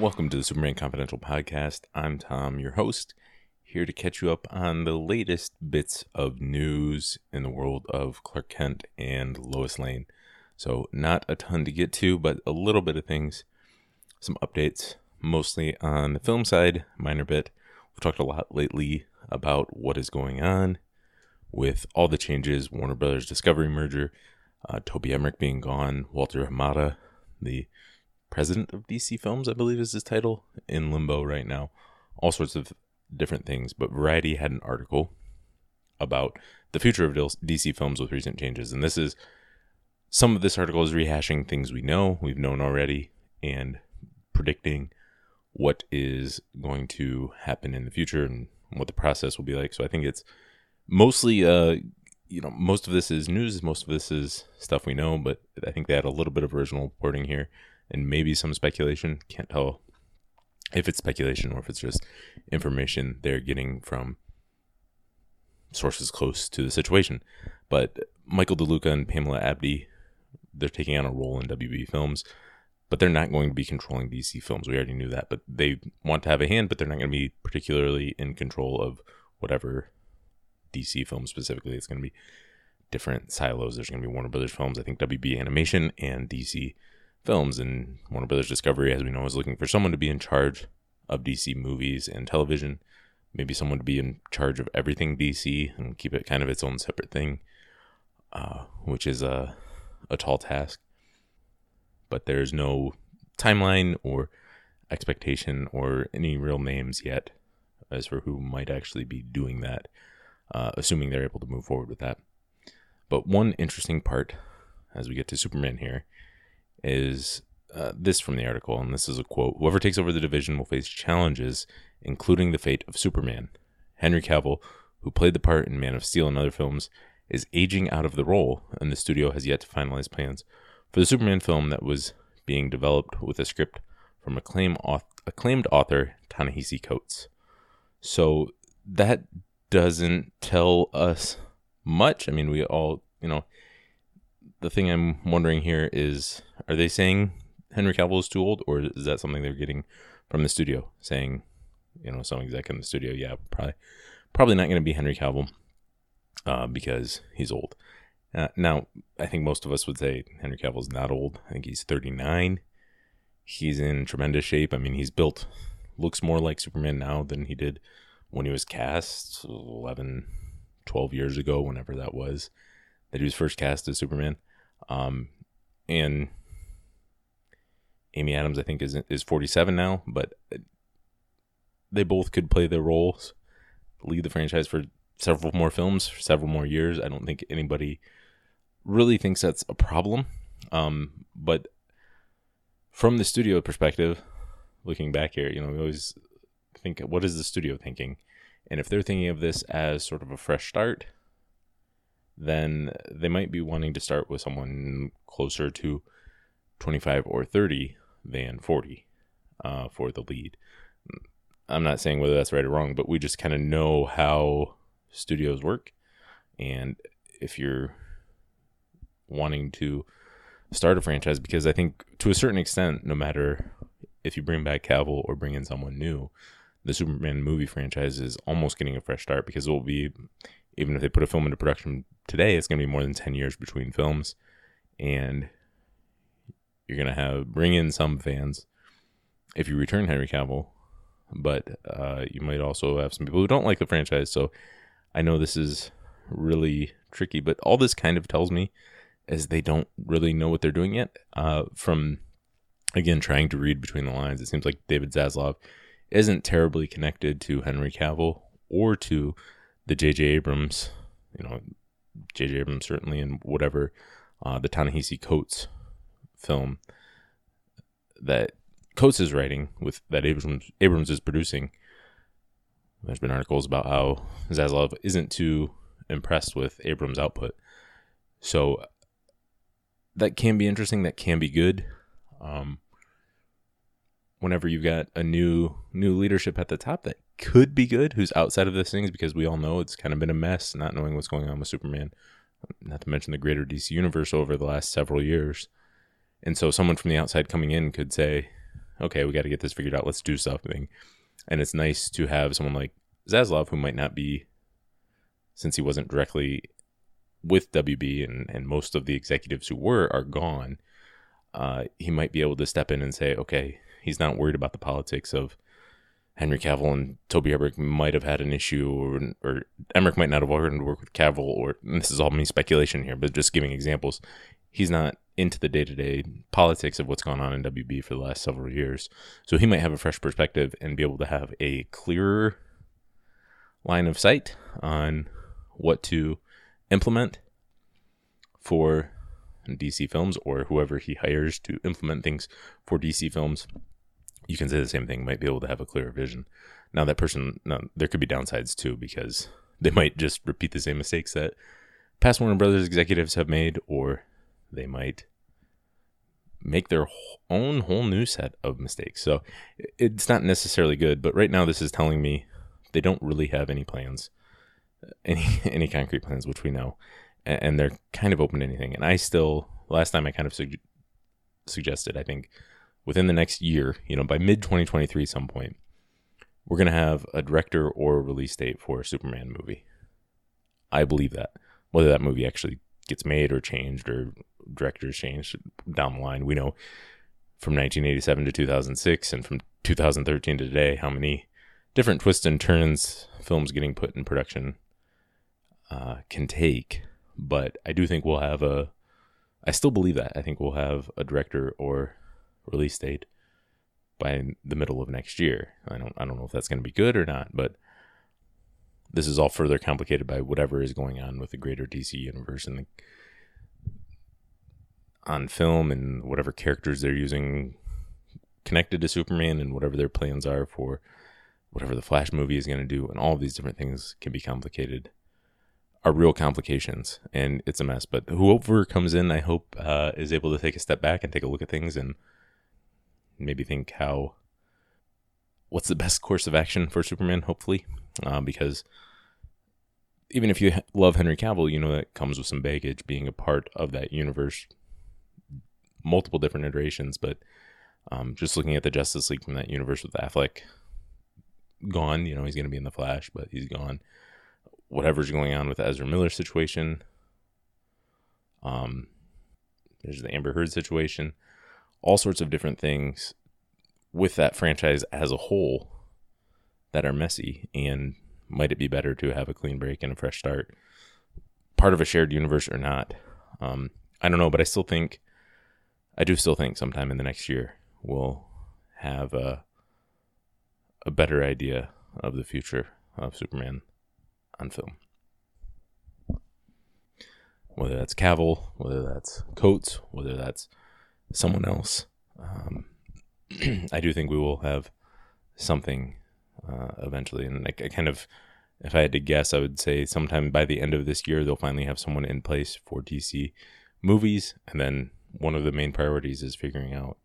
Welcome to the Superman Confidential podcast. I'm Tom, your host, here to catch you up on the latest bits of news in the world of Clark Kent and Lois Lane. So, not a ton to get to, but a little bit of things, some updates, mostly on the film side, minor bit. We've talked a lot lately about what is going on with all the changes Warner Brothers Discovery merger, uh, Toby Emmerich being gone, Walter Hamada, the president of DC Films, I believe is his title, in limbo right now. All sorts of different things. But Variety had an article about the future of DC Films with recent changes. And this is some of this article is rehashing things we know, we've known already, and predicting what is going to happen in the future and what the process will be like. So I think it's mostly uh you know most of this is news most of this is stuff we know but i think they had a little bit of original reporting here and maybe some speculation. Can't tell if it's speculation or if it's just information they're getting from sources close to the situation. But Michael DeLuca and Pamela Abdy, they're taking on a role in WB Films, but they're not going to be controlling DC Films. We already knew that, but they want to have a hand, but they're not going to be particularly in control of whatever DC film specifically. It's going to be different silos. There's going to be Warner Brothers Films, I think WB Animation, and DC films. And Warner Brothers Discovery, as we know, is looking for someone to be in charge of DC movies and television. Maybe someone to be in charge of everything DC and keep it kind of its own separate thing, uh, which is a, a tall task. But there's no timeline or expectation or any real names yet as for who might actually be doing that, uh, assuming they're able to move forward with that. But one interesting part as we get to Superman here is uh, this from the article, and this is a quote Whoever takes over the division will face challenges, including the fate of Superman. Henry Cavill, who played the part in Man of Steel and other films, is aging out of the role, and the studio has yet to finalize plans for the Superman film that was being developed with a script from acclaimed author, acclaimed author Ta-Nehisi Coates. So that doesn't tell us much. I mean, we all, you know, the thing I'm wondering here is are they saying Henry Cavill is too old, or is that something they're getting from the studio saying, you know, some exec in the studio, yeah, probably, probably not going to be Henry Cavill uh, because he's old. Uh, now, I think most of us would say Henry Cavill's not old. I think he's 39. He's in tremendous shape. I mean, he's built, looks more like Superman now than he did when he was cast 11, 12 years ago, whenever that was, that he was first cast as Superman. Um, and Amy Adams, I think, is is 47 now, but they both could play their roles, lead the franchise for several more films, several more years. I don't think anybody really thinks that's a problem. Um, but from the studio perspective, looking back here, you know, we always think, what is the studio thinking? And if they're thinking of this as sort of a fresh start, then they might be wanting to start with someone closer to 25 or 30 than 40 uh, for the lead. I'm not saying whether that's right or wrong, but we just kind of know how studios work. And if you're wanting to start a franchise, because I think to a certain extent, no matter if you bring back Cavill or bring in someone new, the Superman movie franchise is almost getting a fresh start because it will be, even if they put a film into production today, it's going to be more than 10 years between films. And you're going to have bring in some fans if you return Henry Cavill, but uh, you might also have some people who don't like the franchise. So I know this is really tricky, but all this kind of tells me is they don't really know what they're doing yet. Uh, from again trying to read between the lines, it seems like David Zaslav isn't terribly connected to Henry Cavill or to the J.J. Abrams you know, J.J. Abrams certainly in whatever uh, the Ta-Nehisi Coates film that Coates is writing with that Abrams Abrams is producing. There's been articles about how Zaslav isn't too impressed with Abrams' output, so that can be interesting. That can be good. Um, whenever you've got a new new leadership at the top that could be good, who's outside of these things, because we all know it's kind of been a mess, not knowing what's going on with Superman, not to mention the greater DC universe over the last several years. And so someone from the outside coming in could say, okay, we got to get this figured out. Let's do something. And it's nice to have someone like Zaslav, who might not be, since he wasn't directly with WB and, and most of the executives who were are gone, uh, he might be able to step in and say, okay, he's not worried about the politics of Henry Cavill and Toby Emmerich might have had an issue, or, or Emmerich might not have wanted to work with Cavill, or this is all me speculation here, but just giving examples. He's not into the day to day politics of what's gone on in WB for the last several years. So he might have a fresh perspective and be able to have a clearer line of sight on what to implement for DC films or whoever he hires to implement things for DC films. You can say the same thing, might be able to have a clearer vision. Now, that person, there could be downsides too because they might just repeat the same mistakes that past Warner Brothers executives have made, or they might make their own whole new set of mistakes. So it's not necessarily good, but right now this is telling me they don't really have any plans, uh, any any concrete plans, which we know, and they're kind of open to anything. And I still, last time I kind of su- suggested, I think within the next year, you know, by mid 2023, some point, we're gonna have a director or a release date for a Superman movie. I believe that. Whether that movie actually gets made or changed or directors changed down the line. We know from 1987 to 2006 and from 2013 to today how many different twists and turns films getting put in production uh, can take. But I do think we'll have a. I still believe that. I think we'll have a director or release date by the middle of next year. I don't. I don't know if that's going to be good or not, but this is all further complicated by whatever is going on with the greater DC universe and the on film and whatever characters they're using connected to Superman and whatever their plans are for whatever the Flash movie is going to do, and all of these different things can be complicated, are real complications, and it's a mess. But whoever comes in, I hope, uh, is able to take a step back and take a look at things and maybe think how what's the best course of action for Superman, hopefully, uh, because even if you love Henry Cavill, you know that comes with some baggage being a part of that universe multiple different iterations, but um, just looking at the Justice League from that universe with Affleck gone, you know, he's going to be in the Flash, but he's gone. Whatever's going on with the Ezra Miller situation, um, there's the Amber Heard situation, all sorts of different things with that franchise as a whole that are messy. And might it be better to have a clean break and a fresh start, part of a shared universe or not? Um, I don't know, but I still think I do still think sometime in the next year we'll have a a better idea of the future of Superman on film. Whether that's Cavill, whether that's Coates, whether that's someone else, um, I do think we will have something uh, eventually. And I, I kind of, if I had to guess, I would say sometime by the end of this year they'll finally have someone in place for DC movies, and then one of the main priorities is figuring out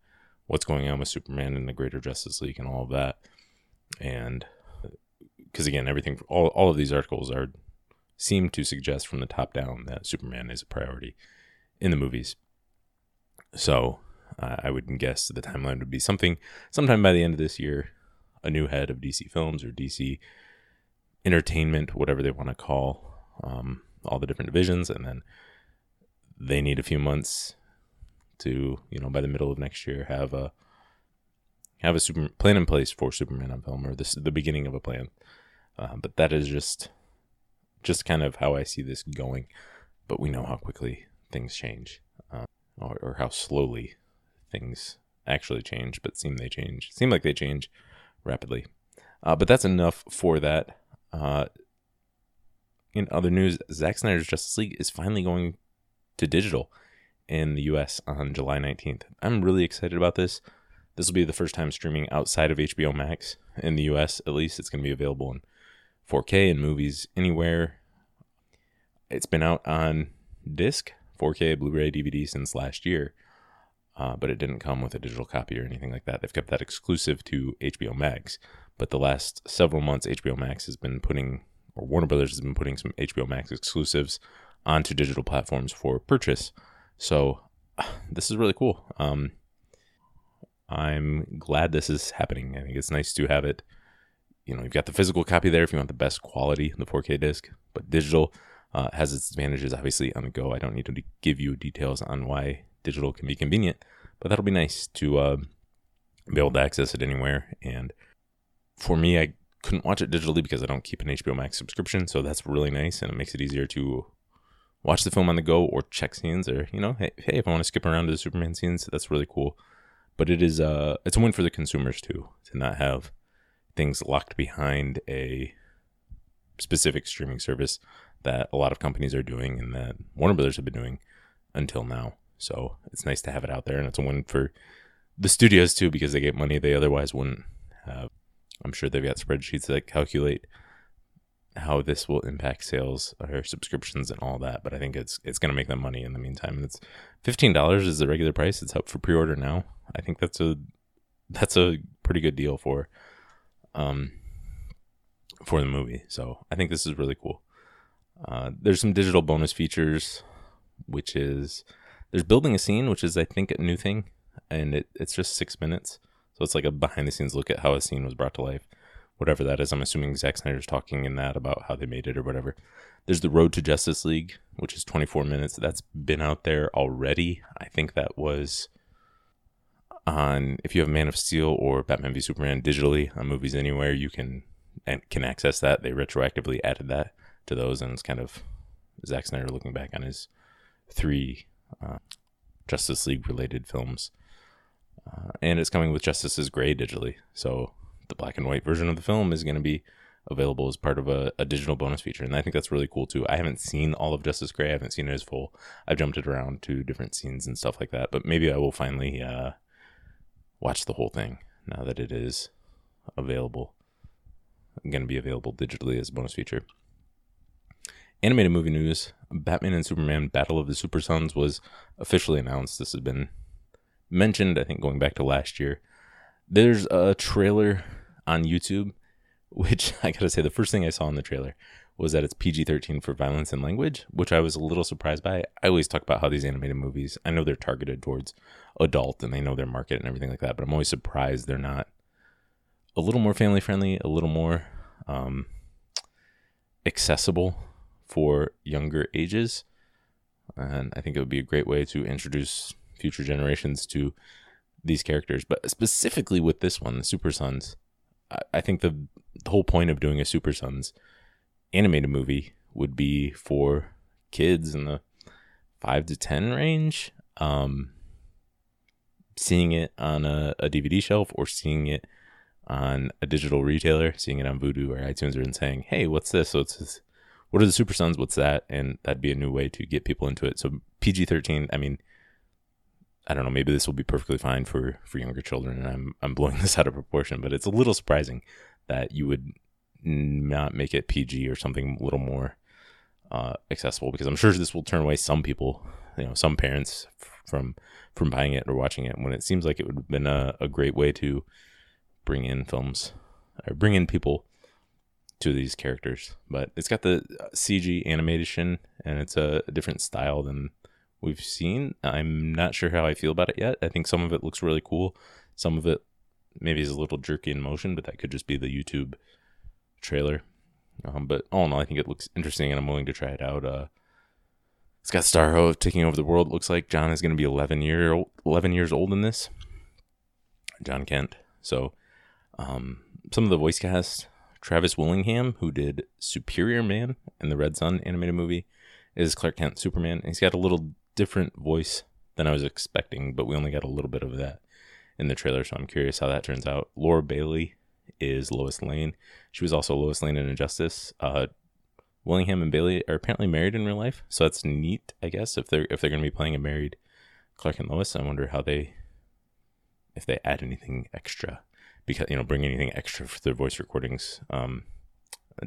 what's going on with Superman and the greater Justice League and all of that. And because again, everything, all, all of these articles are seem to suggest from the top down that Superman is a priority in the movies. So uh, I wouldn't guess the timeline would be something sometime by the end of this year, a new head of DC Films or DC Entertainment, whatever they want to call um, all the different divisions, and then they need a few months to you know by the middle of next year have a have a super plan in place for Superman on film or this the beginning of a plan. Uh, but that is just just kind of how I see this going. But we know how quickly things change, uh, or, or how slowly things actually change, but seem they change. Seem like they change rapidly. Uh, but that's enough for that. Uh, in other news, Zack Snyder's Justice League is finally going to digital in the US on July 19th. I'm really excited about this. This will be the first time streaming outside of HBO Max in the US, at least. It's going to be available in 4K and movies anywhere. It's been out on disc, 4K, Blu ray, DVD since last year, uh, but it didn't come with a digital copy or anything like that. They've kept that exclusive to HBO Max. But the last several months, HBO Max has been putting, or Warner Brothers has been putting some HBO Max exclusives onto digital platforms for purchase. So this is really cool. Um, I'm glad this is happening. I think it's nice to have it. You know, you've got the physical copy there if you want the best quality, in the 4K disc, but digital uh, has its advantages, obviously, on the go. I don't need to give you details on why digital can be convenient, but that'll be nice to uh, be able to access it anywhere. And for me, I couldn't watch it digitally because I don't keep an HBO Max subscription, so that's really nice, and it makes it easier to watch the film on the go or check scenes, or you know, hey, hey if I want to skip around to the Superman scenes, that's really cool. But it is uh, it's a win for the consumers too to not have things locked behind a specific streaming service that a lot of companies are doing and that Warner Brothers have been doing until now. So it's nice to have it out there, and it's a win for the studios too because they get money they otherwise wouldn't have. I'm sure they've got spreadsheets that calculate how this will impact sales or subscriptions and all that, but I think it's it's going to make them money in the meantime. And it's fifteen dollars is the regular price. It's up for pre-order now. I think that's a that's a pretty good deal for um for the movie. So I think this is really cool. Uh, there's some digital bonus features, which is there's building a scene, which is I think a new thing, and it, it's just six minutes. So it's like a behind the scenes look at how a scene was brought to life, whatever that is. I'm assuming Zack Snyder's talking in that about how they made it or whatever. There's the Road to Justice League, which is 24 minutes. That's been out there already. I think that was on if you have Man of Steel or Batman v Superman digitally on Movies Anywhere, you can and can access that. They retroactively added that to those, and it's kind of Zack Snyder looking back on his three uh, Justice League related films. Uh, and it's coming with Justice is Gray digitally. So the black and white version of the film is going to be available as part of a, a, digital bonus feature. And I think that's really cool too. I haven't seen all of Justice Gray. I haven't seen it as full. I've jumped it around to different scenes and stuff like that. But maybe I will finally uh, watch the whole thing now that it is available. Going to be available digitally as a bonus feature. Animated movie news Batman and Superman Battle of the Super Sons was officially announced. This has been mentioned, I think, going back to last year. There's a trailer on YouTube, which I gotta say, the first thing I saw in the trailer was that it's PG 13 for violence and language, which I was a little surprised by. I always talk about how these animated movies, I know they're targeted towards adult and they know their market and everything like that, but I'm always surprised they're not a little more family friendly, a little more um, accessible for younger ages. And I think it would be a great way to introduce future generations to these characters. But specifically with this one, the Super Sons, I think the, the whole point of doing a Super Sons animated movie would be for kids in the five to 10 range. Um, seeing it on a, a DVD shelf or seeing it on a digital retailer, seeing it on Vudu or iTunes, and saying, "Hey, what's this?" So it's this what are the Super Sons? What's that? And that'd be a new way to get people into it. So PG thirteen. I mean, I don't know. Maybe this will be perfectly fine for for younger children, and I'm I'm blowing this out of proportion. But it's a little surprising that you would not make it PG or something a little more uh, accessible because I'm sure this will turn away some people, you know, some parents from from buying it or watching it when it seems like it would have been a, a great way to bring in films or bring in people to these characters. But it's got the uh, CG animation and it's a, different style than we've seen. I'm not sure how I feel about it yet. I think some of it looks really cool. Some of it maybe is a little jerky in motion, but that could just be the YouTube trailer. Um, but all in all, I think it looks interesting, and I'm willing to try it out. Uh, it's got Starro taking over the world. It looks like John is going to be 11 year old, 11 years old in this. John Kent. So, um, some of the voice cast Travis Willingham, who did Superior Man in the Red Son animated movie, is Clark Kent Superman. He's got a little different voice than I was expecting, but we only got a little bit of that in the trailer, so I'm curious how that turns out. Laura Bailey is Lois Lane. She was also Lois Lane in Injustice. Uh, Willingham and Bailey are apparently married in real life, so that's neat, I guess. If they're if they're going to be playing a married Clark and Lois, I wonder how they if they add anything extra because you know bring anything extra for their voice recordings um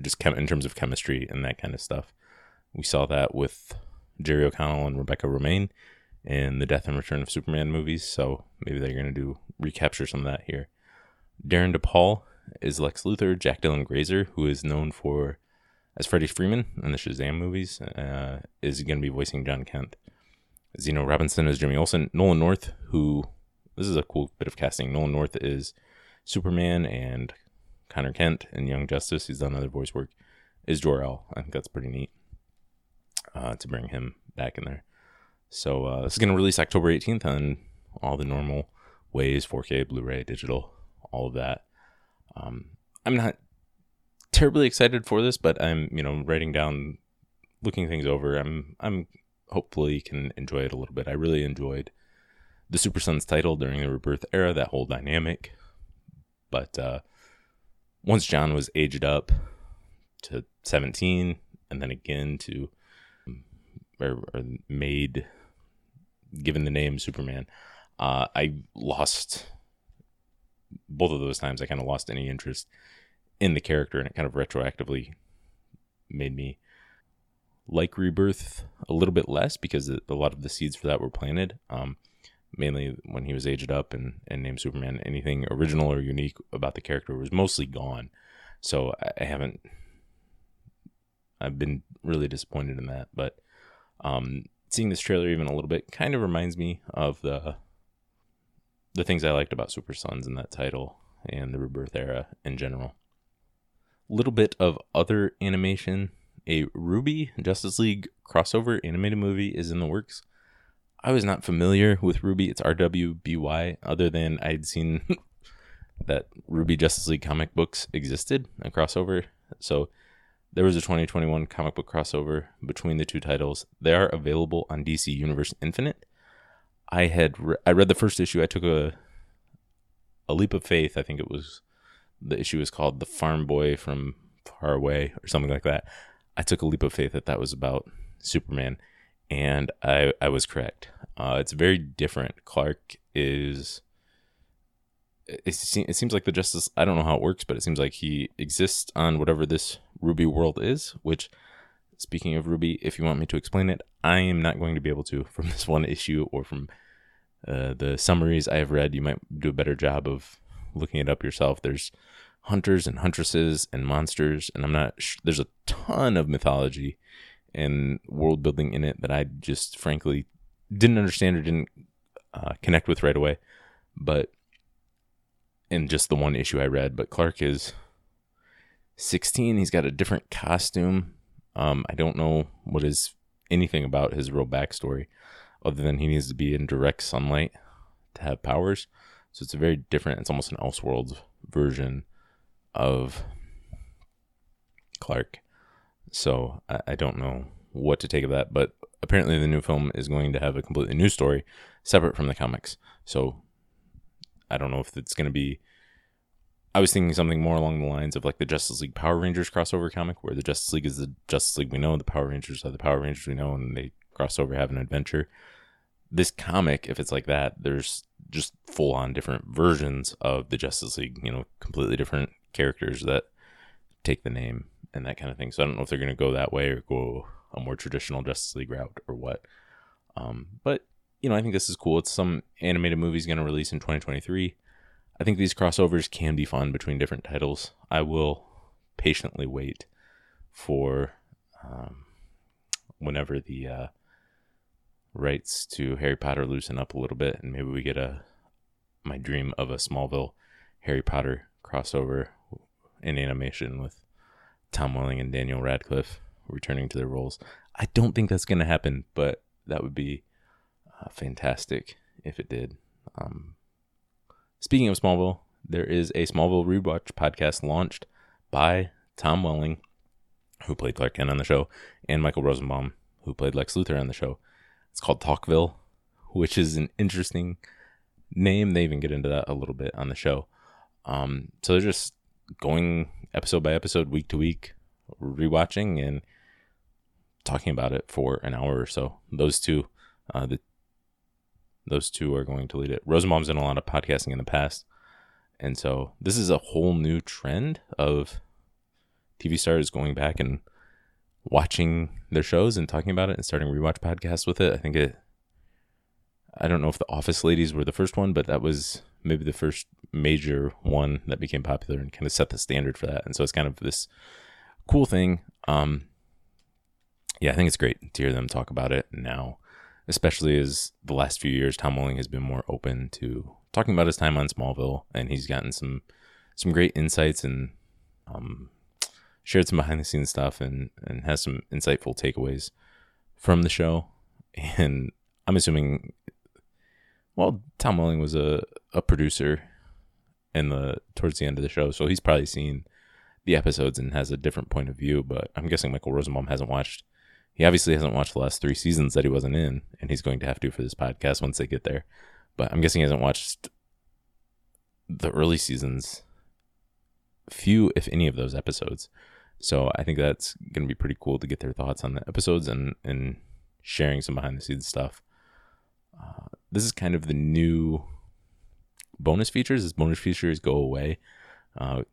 just chem- in terms of chemistry and that kind of stuff. We saw that with jerry o'connell and rebecca romijn in the death and return of superman movies so maybe they're going to do recapture some of that here. Darin de paul is lex luthor jack dylan grazer who is known for as freddie freeman in the shazam movies uh, is going to be voicing john kent. Zeno robinson is jimmy olsen. Nolan north who this is a cool bit of casting. Nolan North is Superman, and Conner Kent and Young Justice. He's done other voice work. Is Jor El? I think that's pretty neat uh, to bring him back in there. So uh, this is going to release October 18th on all the normal ways 4K, Blu ray, digital, all of that. Um, I'm not terribly excited for this, but I'm, you know, writing down, looking things over. I'm, I'm hopefully can enjoy it a little bit. I really enjoyed the Super Sons title during the Rebirth era, that whole dynamic. But uh, once John was aged up to 17, and then again to, or, or made given the name Superman, uh, I lost both of those times. I kind of lost any interest in the character, and it kind of retroactively made me like Rebirth a little bit less because a lot of the seeds for that were planted. Um, mainly when he was aged up and, and named Superman. Anything original or unique about the character was mostly gone. So I haven't. I've been really disappointed in that, but um, seeing this trailer even a little bit kind of reminds me of the the things I liked about Super Sons and that title and the Rebirth era in general. Little bit of other animation. A RWBY Justice League crossover animated movie is in the works. I was not familiar with RWBY. It's RWBY, other than I'd seen that RWBY Justice League comic books existed, a crossover. So there was a 2021 comic book crossover between the two titles. They are available on DC Universe Infinite. I had re- I read the first issue. I took a a leap of faith. I think it was the issue was called "The Farm Boy from Far Away" or something like that. I took a leap of faith that that was about Superman, and I I was correct. Uh, it's very different. Clark is. It, seems like the Justice. I don't know how it works, but it seems like he exists on whatever this RWBY world is, which speaking of RWBY, if you want me to explain it, I am not going to be able to from this one issue or from uh, the summaries I have read. You might do a better job of looking it up yourself. There's hunters and huntresses and monsters, and I'm not. Sh- there's a ton of mythology and world building in it that I just frankly didn't understand or didn't uh, connect with right away. But in just the one issue I read, but Clark is 16. He's got a different costume. Um, I don't know what is anything about his real backstory, other than he needs to be in direct sunlight to have powers. So it's a very different. It's almost an Elseworlds version of Clark. So I, I don't know what to take of that, but apparently the new film is going to have a completely new story, separate from the comics. So I don't know if it's going to be I was thinking something more along the lines of like the Justice League Power Rangers crossover comic, where the Justice League is the Justice League we know, the Power Rangers are the Power Rangers we know, and they cross over, have an adventure. This comic, if it's like that, there's just full on different versions of the Justice League, you know, completely different characters that take the name and that kind of thing. So I don't know if they're going to go that way or go a more traditional Justice League route or what. Um, but, you know, I think this is cool. It's some animated movie's going to release in 2023 I think these crossovers can be fun between different titles. I will patiently wait for um, whenever the uh, rights to Harry Potter loosen up a little bit, and maybe we get a my dream of a Smallville Harry Potter crossover in animation with Tom Welling and Daniel Radcliffe returning to their roles. I don't think that's going to happen, but that would be uh, fantastic if it did. Um, Speaking of Smallville, there is a Smallville rewatch podcast launched by Tom Welling, who played Clark Kent on the show, and Michael Rosenbaum, who played Lex Luthor on the show. It's called Talkville, which is an interesting name. They even get into that a little bit on the show. Um, so they're just going episode by episode, week to week, rewatching and talking about it for an hour or so. Those two, uh, the those two are going to lead it. Rosenbaum's done a lot of podcasting in the past. And so this is a whole new trend of TV stars going back and watching their shows and talking about it and starting rewatch podcasts with it. I think it I don't know if the Office Ladies were the first one, but that was maybe the first major one that became popular and kind of set the standard for that. And so it's kind of this cool thing. Um yeah, I think it's great to hear them talk about it now especially as the last few years Tom Welling has been more open to talking about his time on Smallville, and he's gotten some some great insights and um, shared some behind the scenes stuff and and has some insightful takeaways from the show. And I'm assuming, well, Tom Welling was a a producer in the towards the end of the show, so he's probably seen the episodes and has a different point of view. But I'm guessing Michael Rosenbaum hasn't watched. He obviously hasn't watched the last three seasons that he wasn't in, and he's going to have to for this podcast once they get there. But I'm guessing he hasn't watched the early seasons, few if any of those episodes. So I think that's going to be pretty cool to get their thoughts on the episodes and and sharing some behind the scenes stuff. Uh, this is kind of the new bonus features. As bonus features go away, uh,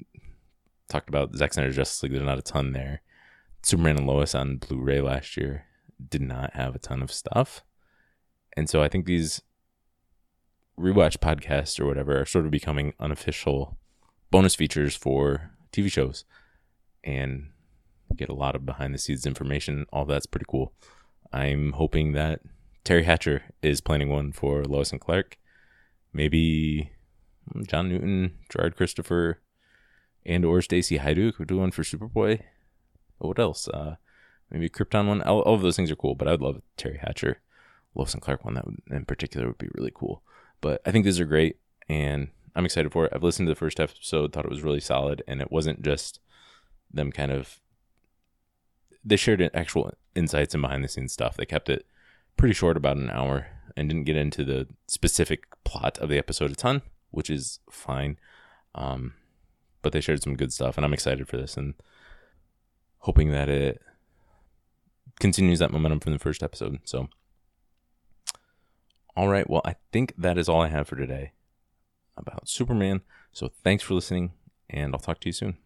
talked about Zack Snyder's Justice League. There's not a ton there. Superman and Lois on Blu-ray last year did not have a ton of stuff, and so I think these rewatch podcasts or whatever are sort of becoming unofficial bonus features for TV shows, and get a lot of behind the scenes information. All that's pretty cool. I'm hoping that Teri Hatcher is planning one for Lois and Clark. Maybe John Newton, Gerard Christopher, and or Stacy Haiduk could do one for Superboy. What else? Uh, maybe Krypton one. All, all, of those things are cool, but I'd love Teri Hatcher, Lois and Clark one. That would, in particular would be really cool. But I think these are great, and I'm excited for it. I've listened to the first episode, thought it was really solid, and it wasn't just them kind of. They shared actual insights and behind the scenes stuff. They kept it pretty short, about an hour, and didn't get into the specific plot of the episode a ton, which is fine. Um, but they shared some good stuff, and I'm excited for this and hoping that it continues that momentum from the first episode. So, all right, well, I think that is all I have for today about Superman. So, thanks for listening, and I'll talk to you soon.